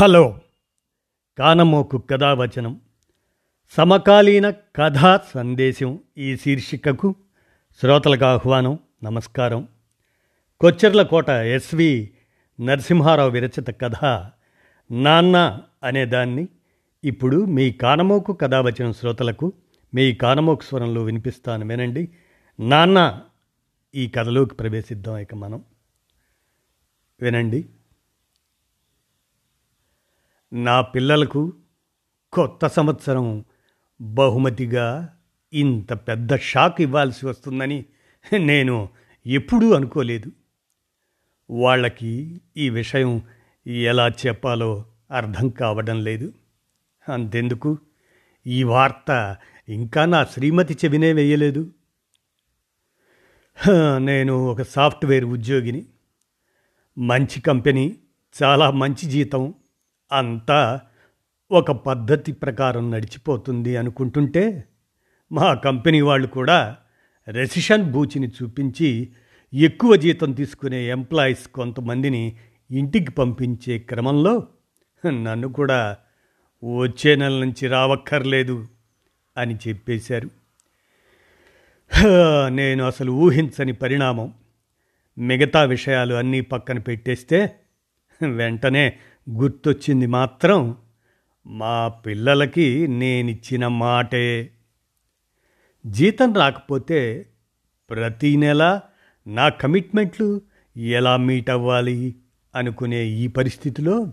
Hello. కానమోకు కథావచనం. సమకాలీన కథా సందేశం ఈ శీర్షికకు శ్రోతలకు ఆహ్వానం నమస్కారం. కొచ్చెర్ల కోట ఎస్వి నరసింహారావు విరచిత కథ నాన్న అనేదాన్ని ఇప్పుడు మీ కానమోకు కథావచనం శ్రోతలకు మీ కానమోకు స్వరంలో వినిపిస్తాను వినండి. నాన్న ఈ కథలోకి ప్రవేశిద్దాం ఇక మనం. వినండి. నా పిల్లలకు కొత్త సంవత్సరం బహుమతిగా ఇంత పెద్ద షాక్ ఇవ్వాల్సి వస్తుందని నేను ఎప్పుడూ అనుకోలేదు. వాళ్ళకి ఈ విషయం ఎలా చెప్పాలో అర్థం కావడం లేదు. అంతెందుకు? ఈ వార్త ఇంకా నా శ్రీమతి చెవినే వేయలేదు. నేను ఒక సాఫ్ట్వేర్ ఉద్యోగిని. మంచి కంపెనీ చాలా మంచి జీతం. అంతా ఒక పద్ధతి ప్రకారం నడిచిపోతుంది అనుకుంటుంటే మా కంపెనీ వాళ్ళు కూడా రెసిషన్ బూచిని చూపించి ఎక్కువ జీతం తీసుకునే ఎంప్లాయీస్ కొంతమందిని ఇంటికి పంపించే క్రమంలో నన్ను కూడా వచ్చే నెల నుంచి రావక్కర్లేదు అని చెప్పేశారు. నేను అసలు ఊహించని పరిణామం. మిగతా విషయాలు అన్నీ పక్కన పెట్టేస్తే వెంటనే గుర్తొచ్చింది మాత్రం మా పిల్లలకి నేనిచ్చిన మాటే. జీతం రాకపోతే ప్రతీ నెల నా కమిట్మెంట్లు ఎలా మీట్ అవ్వాలి అనుకునే ఈ పరిస్థితిలో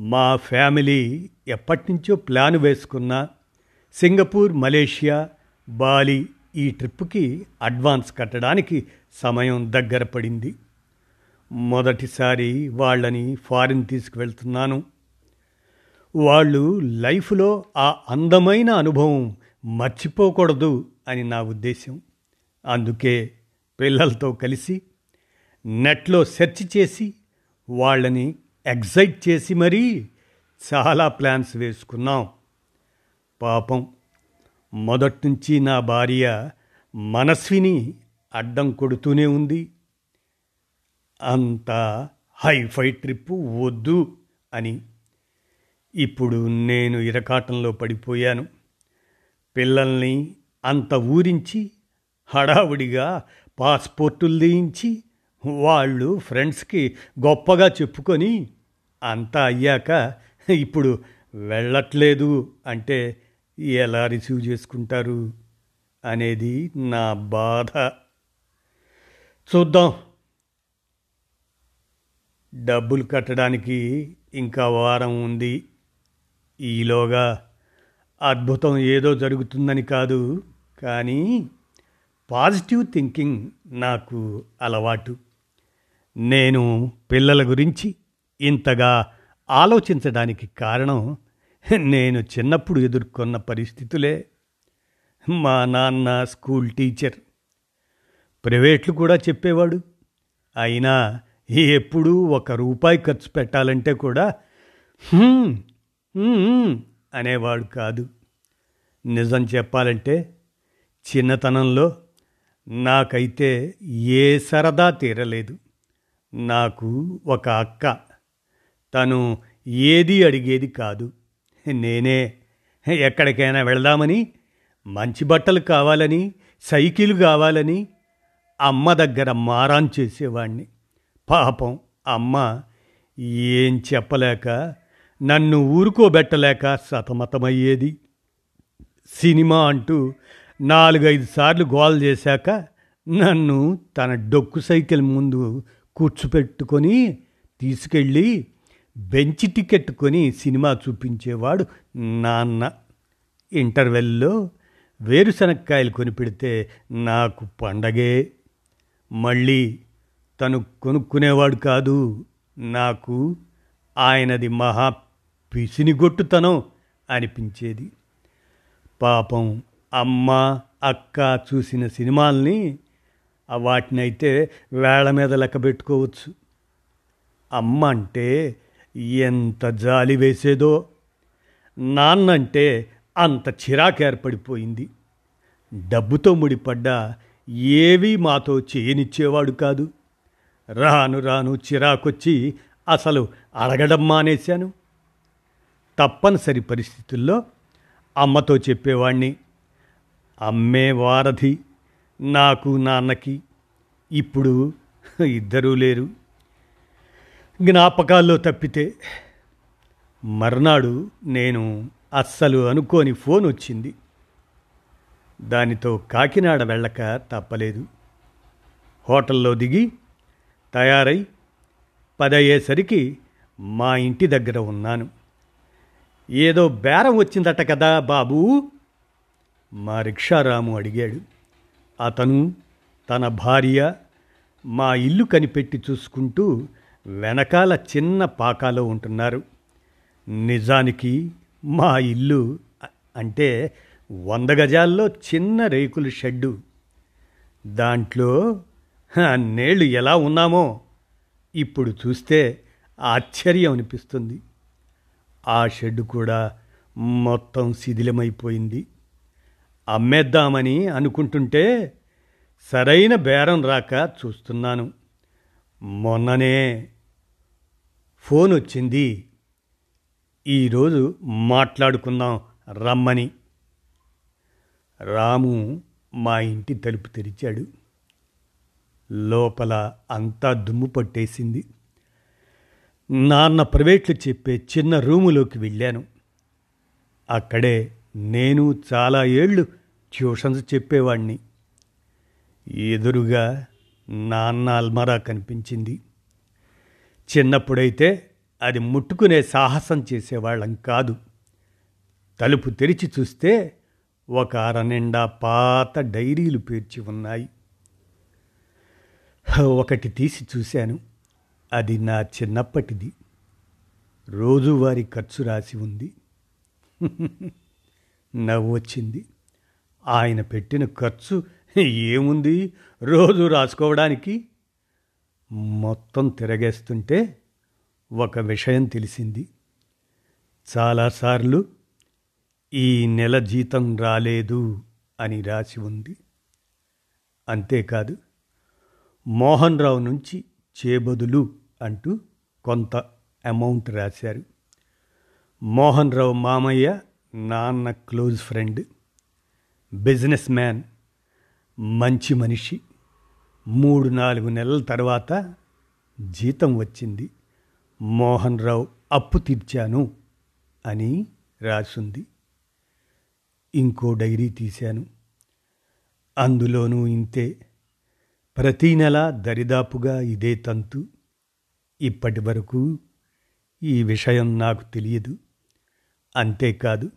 మా ఫ్యామిలీ ఎప్పటినుంచో ప్లాన్ వేసుకున్న సింగపూర్ మలేషియా బాలి ఈ ట్రిప్కి అడ్వాన్స్ కట్టడానికి సమయం దగ్గర పడింది. మొదటిసారి వాళ్ళని ఫారిన్ తీసుకువెళ్తున్నాను. వాళ్ళు లైఫ్లో ఆ అందమైన అనుభవం మర్చిపోకూడదు అని నా ఉద్దేశం అందుకే పిల్లలతో కలిసి నెట్లో సెర్చ్ చేసి వాళ్ళని ఎగ్జైట్ చేసి మరీ చాలా ప్లాన్స్ వేసుకున్నాం. పాపం మొదటి నుంచి నా భార్య మనస్విని అడ్డం కొడుతూనే ఉంది. అంత హైఫై ట్రిప్పు వద్దు అని. ఇప్పుడు నేను ఇరకాటంలో పడిపోయాను. పిల్లల్ని అంత ఊరించి హడావుడిగా పాస్పోర్టులు తీయించి వాళ్ళు ఫ్రెండ్స్కి గొప్పగా చెప్పుకొని అంతా అయ్యాక ఇప్పుడు వెళ్ళట్లేదు అంటే ఎలా రిసీవ్ చేసుకుంటారు? అనేది నా బాధ. చూద్దాం. డబ్బులు కట్టడానికి ఇంకా వారం ఉంది. ఈలోగా అద్భుతం ఏదో జరుగుతుందని కాదు కానీ పాజిటివ్ థింకింగ్ నాకు అలవాటు. నేను పిల్లల గురించి ఇంతగా ఆలోచించడానికి కారణం నేను చిన్నప్పుడు ఎదుర్కొన్న పరిస్థితులే. మా నాన్న స్కూల్ టీచర్. ప్రైవేట్లు కూడా చెప్పేవాడు. అయినా ఎప్పుడూ ఒక రూపాయి ఖర్చు పెట్టాలంటే కూడా అనేవాడు కాదు. నిజం చెప్పాలంటే చిన్నతనంలో నాకైతే ఏ సరదా తీరలేదు. నాకు ఒక అక్క. తను ఏది అడిగేది కాదు. నేనే ఎక్కడికైనా వెళదామని మంచి బట్టలు కావాలని సైకిల్ కావాలని అమ్మ దగ్గర మారాన్ చేసేవాణ్ణి. పాపం అమ్మ ఏం చెప్పలేక నన్ను ఊరుకోబెట్టలేక సతమతమయ్యేది. సినిమా అంటూ నాలుగైదు సార్లు గోల్ చేశాక నన్ను తన డొక్కు సైకిల్ ముందు కూర్చోపెట్టుకొని తీసుకెళ్ళి బెంచ్ టికెట్ కొని సినిమా చూపించేవాడు నాన్న. ఇంటర్వెల్లో వేరుశనక్కాయలు కొని పెడితే నాకు పండగే. మళ్ళీ తను కొనుక్కునేవాడు కాదు. నాకు ఆయనది మహా పిసినిగొట్టుతనం అనిపించేది. పాపం అమ్మ అక్క చూసిన సినిమాల్ని వాటినైతే వేళ మీద లెక్క పెట్టుకోవచ్చు. అమ్మ అంటే ఎంత జాలి వేసేదో నాన్నంటే అంత చిరాకు ఏర్పడిపోయింది. డబ్బుతో ముడిపడ్డ ఏవీ మాతో చేయనిచ్చేవాడు కాదు. రాను రాను చిరాకొచ్చి అసలు అడగడం మానేశాను. తప్పనిసరి పరిస్థితుల్లో అమ్మతో చెప్పేవాణ్ణి అమ్మే వారధి నాకు నాన్నకి ఇప్పుడు ఇద్దరూ లేరు. జ్ఞాపకాల్లో తప్పితే మర్నాడు నేను అస్సలు అనుకోని ఫోన్ వచ్చింది. దానితో కాకినాడ వెళ్ళక తప్పలేదు. హోటల్లో దిగి తయారై పదయ్యేసరికి మా ఇంటి దగ్గర ఉన్నాను. ఏదో బేరం వచ్చిందట కదా బాబూ? మా రిక్షారాము అడిగాడు. అతను తన భార్య మా ఇల్లు కనిపెట్టి చూసుకుంటూ వెనకాల చిన్న పాకాలో ఉంటున్నారు. నిజానికి మా ఇల్లు అంటే వంద గజాల్లో చిన్న రేకుల షెడ్డు. దాంట్లో నేళ్ళు ఎలా ఉన్నామో ఇప్పుడు చూస్తే ఆశ్చర్యం అనిపిస్తుంది. ఆ షెడ్ కూడా మొత్తం శిథిలమైపోయింది. అమ్మేద్దామని అనుకుంటుంటే సరైన బేరం రాక చూస్తున్నాను. మొన్ననే ఫోన్ వచ్చింది ఈరోజు మాట్లాడుకుందాం రమ్మని. రాము మా ఇంటి తలుపు తెరిచాడు. లోపల అంతా దుమ్ము పట్టేసింది. నాన్న ప్రైవేట్లు చెప్పే చిన్న రూములోకి వెళ్ళాను. అక్కడే నేను చాలా ఏళ్ళు ట్యూషన్స్ చెప్పేవాణ్ణి. ఎదురుగా నాన్న అల్మరా కనిపించింది. చిన్నప్పుడైతే అది ముట్టుకునే సాహసం చేసేవాళ్ళం కాదు. తలుపు తెరిచి చూస్తే ఒక అర నిండా పాత డైరీలు పేర్చి ఉన్నాయి. ఒకటి తీసి చూశాను. అది నా చిన్నప్పటిది. రోజువారి ఖర్చు రాసి ఉంది. నవ్వు వచ్చింది ఆయన పెట్టిన ఖర్చు ఏముంది? రోజు రాసుకోవడానికి? మొత్తం తిరగేస్తుంటే ఒక విషయం తెలిసింది. చాలాసార్లు ఈ నెల జీతం రాలేదు అని రాసి ఉంది. అంతేకాదు మోహన్ రావు నుంచి చేబదులు అంటూ కొంత అమౌంట్ రాశారు. మోహన్ రావు మామయ్య నాన్న క్లోజ్ ఫ్రెండ్ బిజినెస్ మ్యాన్ మంచి మనిషి. మూడు నాలుగు నెలల తర్వాత జీతం వచ్చింది. మోహన్ రావు అప్పు తీర్చాను అని రాసుంది. ఇంకో డైరీ తీశాను. అందులోనూ ఇంతే. ప్రతీ నెల దరిదాపుగా ఇదే తంతు. ఇప్పటి వరకు ఈ విషయం నాకు తెలియదు. అంతేకాదు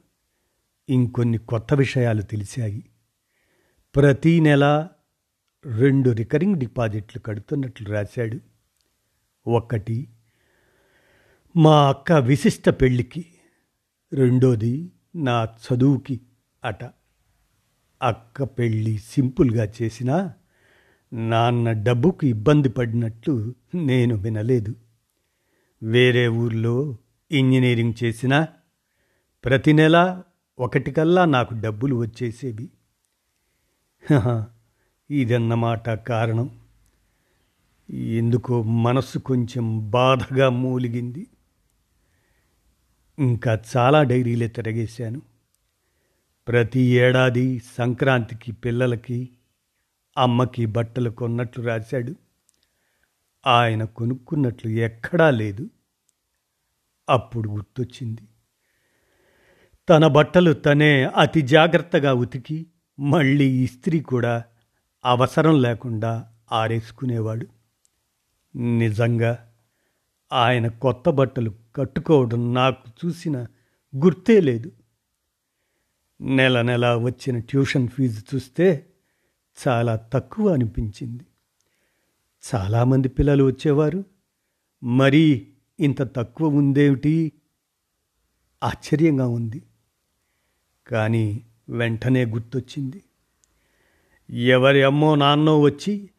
ఇంకొన్ని కొత్త విషయాలు తెలిసాయి. ప్రతీ నెల రెండు రికరింగ్ డిపాజిట్లు కడుతున్నట్లు రాశాడు. ఒకటి మా అక్క విశిష్ట పెళ్ళికి. రెండోది నా చదువుకి అట. అక్క పెళ్ళి సింపుల్గా చేసినా నాన్న డబ్బుకు ఇబ్బంది పడినట్లు నేను వినలేదు. వేరే ఊర్లో ఇంజనీరింగ్ చేసినా ప్రతి నెల ఒకటికల్లా నాకు డబ్బులు వచ్చేసేవి. ఇదన్నమాట కారణం. ఎందుకో మనసు కొంచెం బాధగా మూలిగింది. ఇంకా చాలా డైరీలే తిరగేశాను. ప్రతి ఏడాది సంక్రాంతికి పిల్లలకి అమ్మకి బట్టలు కొన్నట్లు రాశాడు. ఆయన కొనుక్కున్నట్లు ఎక్కడా లేదు. అప్పుడు గుర్తొచ్చింది. తన బట్టలు తనే అతి జాగ్రత్తగా ఉతికి మళ్ళీ ఇస్త్రీ కూడా అవసరం లేకుండా ఆరేసుకునేవాడు. నిజంగా ఆయన కొత్త బట్టలు కట్టుకోవడం నాకు చూసిన గుర్తే లేదు. నెల నెల వచ్చిన ట్యూషన్ ఫీజు చూస్తే చాలా తక్కువ అనిపించింది. చాలామంది పిల్లలు వచ్చేవారు. మరీ ఇంత తక్కువ ఉందేమిటి? ఆశ్చర్యంగా ఉంది. కానీ వెంటనే గుర్తొచ్చింది. ఎవరి అమ్మో నాన్నో వచ్చి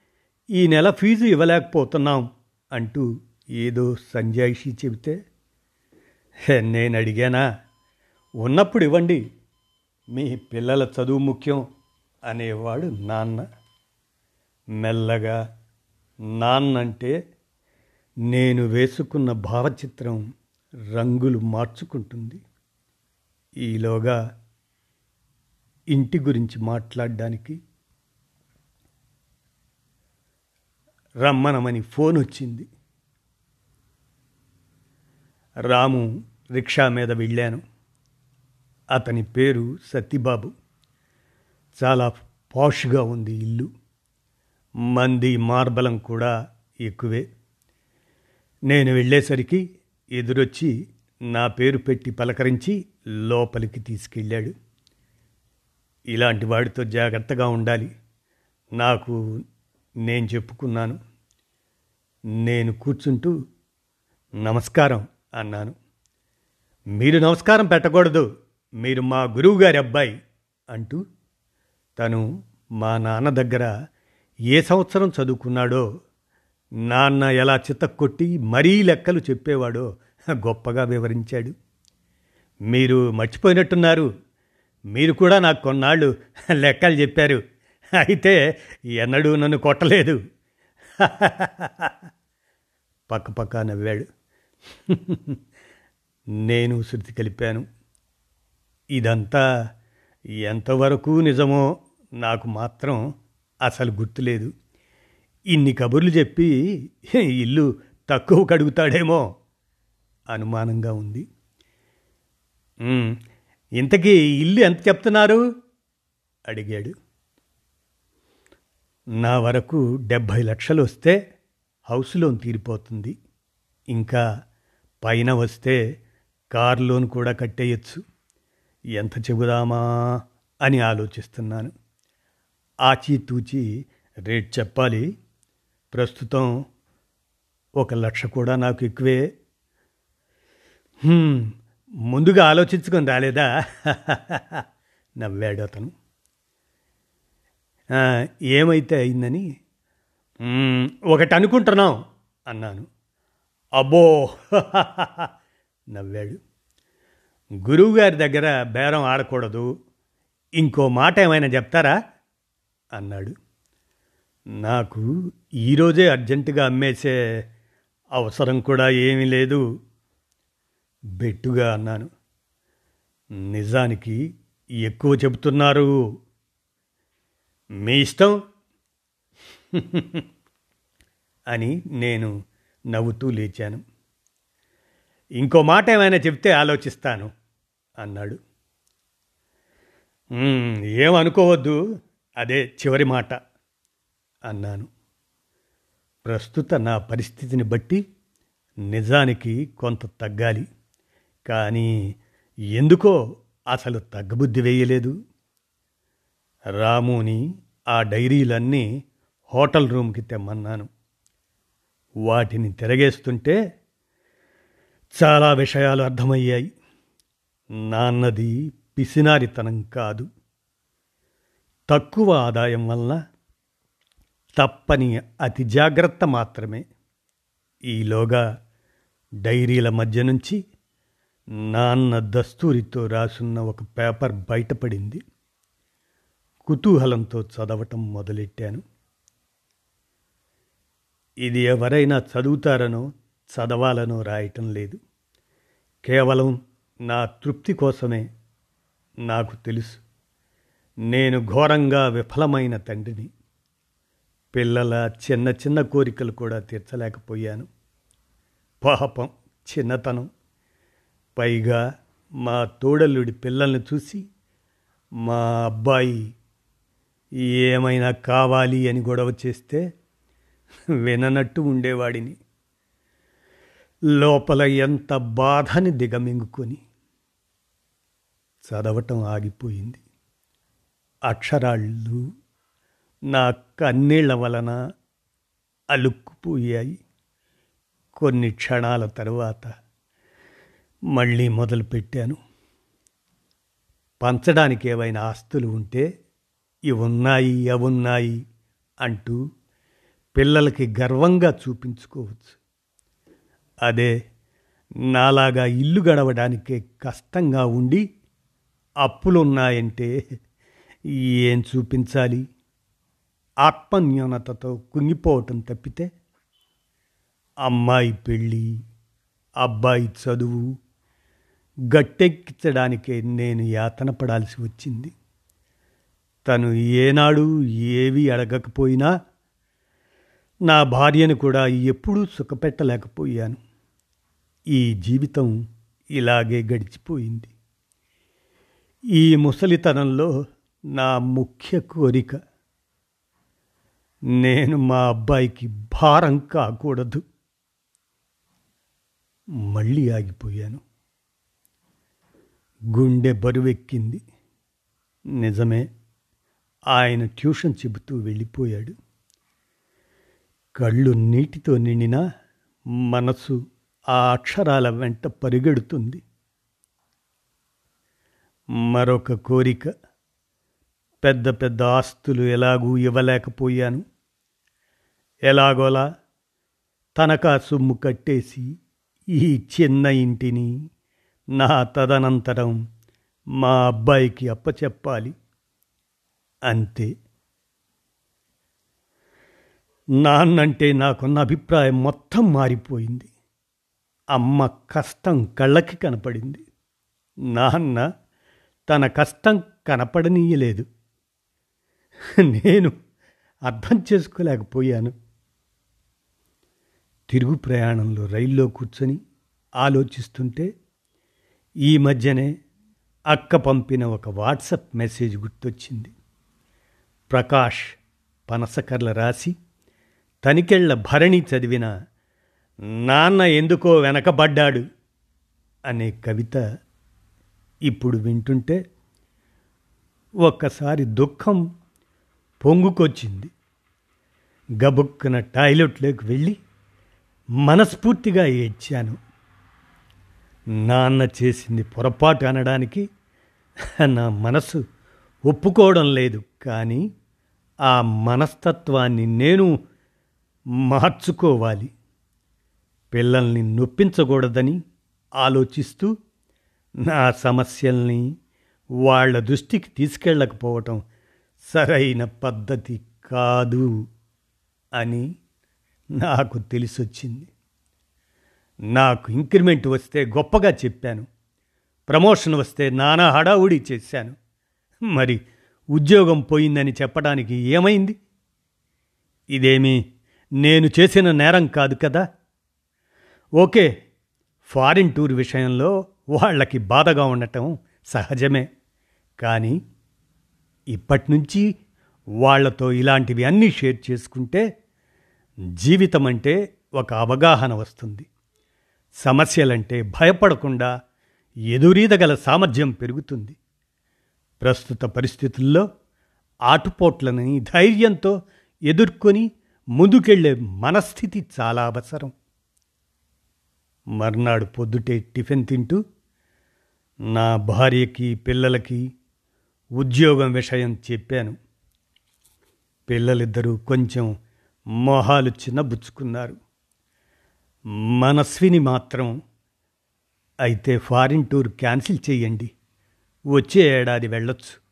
ఈ నెల ఫీజు ఇవ్వలేకపోతున్నాం అంటూ ఏదో సంజాయిషి చెబితే నేను అడిగానా? ఉన్నప్పుడు ఇవ్వండి. మీ పిల్లల చదువు ముఖ్యం. అనేవాడు నాన్న. మెల్లగా నాన్నంటే నేను వేసుకున్న భావచిత్రం రంగులు మార్చుకుంటుంది. ఈలోగా ఇంటి గురించి మాట్లాడడానికి రమ్మనమని ఫోన్ వచ్చింది రాము రిక్షా మీద వెళ్ళాను. అతని పేరు సత్యబాబు చాలా పాష్గా ఉంది ఇల్లు. మంది మార్బలం కూడా ఎక్కువే. నేను వెళ్ళేసరికి ఎదురొచ్చి నా పేరు పెట్టి పలకరించి లోపలికి తీసుకెళ్ళాడు. ఇలాంటి వాడితో జాగ్రత్తగా ఉండాలి. నాకు నేను చెప్పుకున్నాను. నేను కూర్చుంటూ నమస్కారం అన్నాను. మీరు నమస్కారం పెట్టకూడదు. మీరు మా గురువుగారి అబ్బాయి అంటూ తను మా నాన్న దగ్గర ఏ సంవత్సరం చదువుకున్నాడో నాన్న ఎలా చిత్తక్కొట్టి మరీ లెక్కలు చెప్పేవాడో గొప్పగా వివరించాడు. మీరు మర్చిపోయినట్టున్నారు. మీరు కూడా నాకు కొన్నాళ్ళు లెక్కలు చెప్పారు. అయితే ఎన్నడూ నన్ను కొట్టలేదు. పక్కపక్క నవ్వాడు. నేను శృతి కలిపాను. ఇదంతా ఎంతవరకు నిజమో నాకు మాత్రం అసలు గుర్తులేదు. ఇన్ని కబుర్లు చెప్పి ఇల్లు తక్కువ కడుగుతాడేమో అనుమానంగా ఉంది. ఇంతకీ ఇల్లు ఎంత చెప్తున్నారు? అడిగాడు. నా వరకు డెబ్భై లక్షలు వస్తే హౌస్ లోన్ తీరిపోతుంది. ఇంకా పైన వస్తే కార్ లోన్ కూడా కట్టేయచ్చు. ఎంత చెబుదామా అని ఆలోచిస్తున్నాను. ఆచితూచి రేట్ చెప్పాలి. ప్రస్తుతం ఒక లక్ష కూడా నాకు ఎక్కువే. ముందుగా ఆలోచించుకొని రాలేదా? నవ్వాడు అతను. ఏమైతే అయిందని? ఒకటి అనుకుంటున్నాం అన్నాను. అబ్బో! నవ్వాడు. గురువుగారి దగ్గర బేరం ఆడకూడదు. ఇంకో మాట ఏమైనా చెప్తారా? అన్నాడు. నాకు ఈరోజే అర్జెంటుగా అమ్మేసే అవసరం కూడా ఏమీ లేదు. బెట్టుగా అన్నాను. నిజానికి ఎక్కువ చెబుతున్నారు. మీ ఇష్టం? అని నేను నవ్వుతూ లేచాను. ఇంకో మాట ఏమైనా చెప్తే ఆలోచిస్తాను అన్నాడు. ఏమనుకోవద్దు. అదే చివరి మాట అన్నాను. ప్రస్తుత నా పరిస్థితిని బట్టి నిజానికి కొంత తగ్గాలి. కానీ ఎందుకో అసలు తగ్గబుద్ధి వేయలేదు. రాముని ఆ డైరీలన్నీ హోటల్ రూమ్కి తెమ్మన్నాను. వాటిని తిరగేస్తుంటే చాలా విషయాలు అర్థమయ్యాయి. నాన్నది పిసినారితనం కాదు. తక్కువ ఆదాయం వల్ల తప్పని అతి జాగ్రత్త మాత్రమే. ఈలోగా డైరీల మధ్య నుంచి నాన్న దస్తూరితో రాసున్న ఒక పేపర్ బయటపడింది. కుతూహలంతో చదవటం మొదలెట్టాను. ఇది ఎవరైనా చదువుతారనో చదవాలనో రాయటం లేదు. కేవలం నా తృప్తి కోసమే నాకు తెలుసు. నేను ఘోరంగా విఫలమైన తండ్రిని. పిల్లల చిన్న చిన్న కోరికలు కూడా తీర్చలేకపోయాను. పాపం చిన్నతనం. పైగా మా తోడల్లుడి పిల్లల్ని చూసి మా అబ్బాయి ఏమైనా కావాలి అని గొడవ చేస్తే విననట్టు ఉండేవాడిని. లోపల ఎంత బాధని దిగమింగుకొని చదవటం ఆగిపోయింది. అక్షరాళ్ళు నా కన్నీళ్ళ వలన అలుక్కుపోయాయి. కొన్ని క్షణాల తరువాత మళ్ళీ మొదలుపెట్టాను. పంచడానికి ఏవైనా ఆస్తులు ఉంటే ఇవున్నాయి అవున్నాయి అంటూ పిల్లలకి గర్వంగా చూపించుకోవచ్చు. అదే నాలాగా ఇల్లు గడవడానికే కష్టంగా ఉండి అప్పులున్నాయంటే ఏం చూపించాలి? ఆత్మన్యూనతతో కుంగిపోవటం తప్పితే అమ్మాయి పెళ్ళి అబ్బాయి చదువు గట్టెక్కించడానికే నేను యాతన పడాల్సి వచ్చింది. తను ఏనాడు ఏవి అడగకపోయినా నా భార్యను కూడా ఎప్పుడూ సుఖపెట్టలేకపోయాను. ఈ జీవితం ఇలాగే గడిచిపోయింది. ఈ ముసలితనంలో నా ముఖ్య కోరిక. నేను మా అబ్బాయికి భారం కాకూడదు. మళ్ళీ ఆగిపోయాను. గుండె బరువెక్కింది. నిజమే ఆయన ట్యూషన్ చెబుతూ వెళ్ళిపోయాడు. కళ్ళు నీటితో నిండినా మనసు ఆ అక్షరాల వెంట పరిగెడుతుంది. మరొక కోరిక. పెద్ద పెద్ద ఆస్తులు ఎలాగూ ఇవ్వలేకపోయాను. ఎలాగోలా తనకా సొమ్ము కట్టేసి ఈ చిన్న ఇంటిని నా తదనంతరం మా అబ్బాయికి అప్పచెప్పాలి. అంతే. నాన్నంటే నాకున్న అభిప్రాయం మొత్తం మారిపోయింది. అమ్మ కష్టం కళ్ళకి కనపడింది. నాన్న తన కష్టం కనపడనీయలేదు. నేను అర్థం చేసుకోలేకపోయాను. తిరుగు ప్రయాణంలో రైల్లో కూర్చొని ఆలోచిస్తుంటే ఈ మధ్యనే అక్క పంపిన ఒక వాట్సప్ మెసేజ్ గుర్తొచ్చింది. ప్రకాష్ పనసకర్ల రాసి తనికెళ్ళ భరణి చదివిన నాన్న ఎందుకో వెనకబడ్డాడు అనే కవిత ఇప్పుడు వింటుంటే ఒక్కసారి దుఃఖం పొంగుకొచ్చింది. గబుక్కున టాయిలెట్లోకి వెళ్ళి మనస్ఫూర్తిగా ఏడ్చాను. నాన్న చేసింది పొరపాటు అనడానికి నా మనసు ఒప్పుకోవడం లేదు కానీ ఆ మనస్తత్వాన్ని నేను మార్చుకోవాలి. పిల్లల్ని నొప్పించకూడదని ఆలోచిస్తూ నా సమస్యల్ని వాళ్ళ దృష్టికి తీసుకెళ్ళకపోవటం సరైన పద్ధతి కాదు అని నాకు తెలిసొచ్చింది. నాకు ఇంక్రిమెంట్ వస్తే గొప్పగా చెప్పాను. ప్రమోషన్ వస్తే నానా హడావుడి చేశాను. మరి ఉద్యోగం పోయిందని చెప్పడానికి ఏమైంది? ఇదేమీ నేను చేసిన నేరం కాదు కదా? ఓకే ఫారిన్ టూర్ విషయంలో వాళ్ళకి బాధగా ఉండటం సహజమే. కానీ ఇప్పటినుంచి వాళ్ళతో ఇలాంటివి అన్నీ షేర్ చేసుకుంటే జీవితం అంటే ఒక అవగాహన వస్తుంది. సమస్యలంటే భయపడకుండా ఎదురీదగల సామర్థ్యం పెరుగుతుంది. ప్రస్తుత పరిస్థితుల్లో ఆటుపోట్లని ధైర్యంతో ఎదుర్కొని ముందుకెళ్ళే మనస్థితి చాలా అవసరం. మర్నాడు పొద్దుటే టిఫిన్ తింటూ నా భార్యకి పిల్లలకి ఉద్యోగం విషయం చెప్పాను. పిల్లలిద్దరూ కొంచెం మొహాలు చిన్నబుచ్చుకున్నారు. మనస్విని మాత్రం అయితే ఫారిన్ టూర్ క్యాన్సిల్ చేయండి వచ్చే ఏడాది వెళ్ళొచ్చు.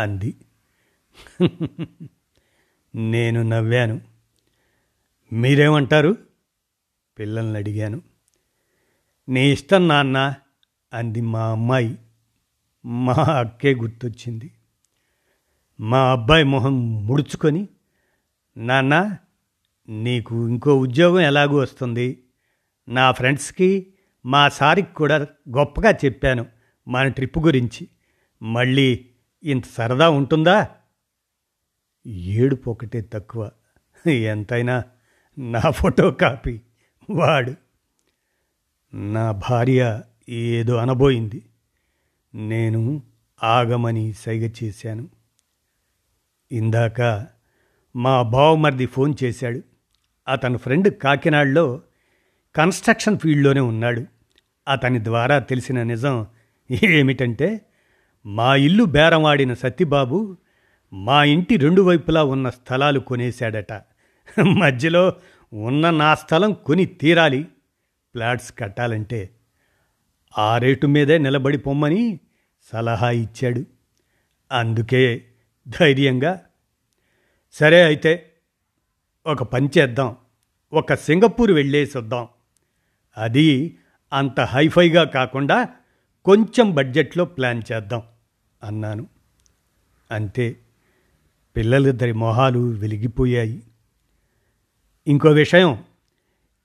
అంది. నేను నవ్వాను. మీరేమంటారు? పిల్లల్ని అడిగాను. నీ ఇష్టం నాన్న అంది మా అమ్మాయి. మా అక్కే గుర్తొచ్చింది. మా అబ్బాయి మొహం ముడుచుకొని నాన్న నీకు ఇంకో ఉద్యోగం ఎలాగూ వస్తుంది? నా ఫ్రెండ్స్కి మా సారికి కూడా గొప్పగా చెప్పాను మన ట్రిప్ గురించి. మళ్ళీ ఇంత సరదా ఉంటుందా? ఏడుపు ఒకటే తక్కువ. ఎంతైనా నా ఫోటో కాపీ వాడు. నా భార్య ఏదో అనబోయింది. నేను ఆగమని సైగ చేశాను. ఇందాక మా బావమర్ది ఫోన్ చేశాడు. అతని ఫ్రెండ్ కాకినాడలో కన్స్ట్రక్షన్ ఫీల్డ్లోనే ఉన్నాడు. అతని ద్వారా తెలిసిన నిజం ఏమిటంటే మా ఇల్లు బేరమాడిన సత్తిబాబు మా ఇంటి రెండు వైపులా ఉన్న స్థలాలు కొనేశాడట. మధ్యలో ఉన్న నా స్థలం కొని తీరాలి. ఫ్లాట్స్ కట్టాలంటే ఆ రేటు మీదే నిలబడి పొమ్మని సలహా ఇచ్చాడు. అందుకే ధైర్యంగా సరే అయితే ఒక పని చేద్దాం. ఒక సింగపూర్ వెళ్ళేసొద్దాం. అది అంత హైఫైగా కాకుండా కొంచెం బడ్జెట్లో ప్లాన్ చేద్దాం అన్నాను. అంతే. పిల్లలిద్దరి మొహాలు వెలిగిపోయాయి. ఇంకో విషయం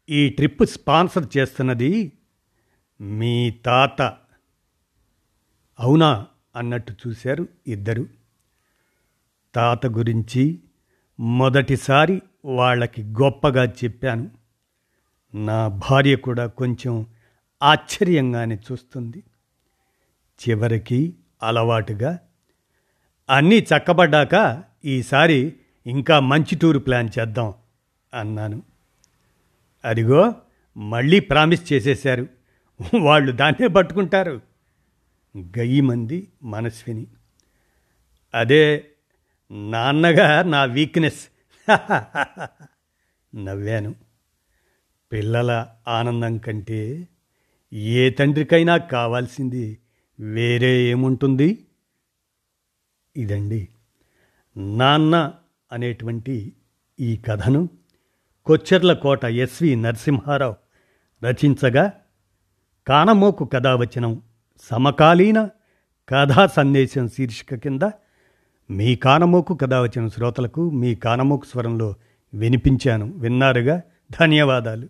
ఈ ట్రిప్ స్పాన్సర్ చేస్తున్నది మీ తాత. అవునా అన్నట్టు చూశారు ఇద్దరు. తాత గురించి మొదటిసారి వాళ్ళకి గొప్పగా చెప్పాను. నా భార్య కూడా కొంచెం ఆశ్చర్యంగానే చూస్తుంది. చివరికి అలవాటుగా అన్నీ చక్కబడ్డాక ఈసారి ఇంకా మంచి టూర్ ప్లాన్ చేద్దాం అన్నాను. అదిగో మళ్ళీ ప్రామిస్ చేసేశారు. వాళ్ళు దాన్నే పట్టుకుంటారు. గయ్యి మంది మనస్విని. అదే నాన్నగా నా వీక్నెస్ నవ్వాను. పిల్లల ఆనందం కంటే ఏ తండ్రికైనా కావాల్సింది వేరే ఏముంటుంది? ఇదండి. నాన్న అనేటువంటి ఈ కథను కొచ్చెర్ల కోట ఎస్వి నరసింహారావు రచించగా కానమోకు కథావచనం సమకాలీన కథా సందేశం శీర్షిక కింద మీ కానమోకు కథ వచ్చిన శ్రోతలకు మీ కానమోకు స్వరంలో వినిపించాను. విన్నారుగా? ధన్యవాదాలు.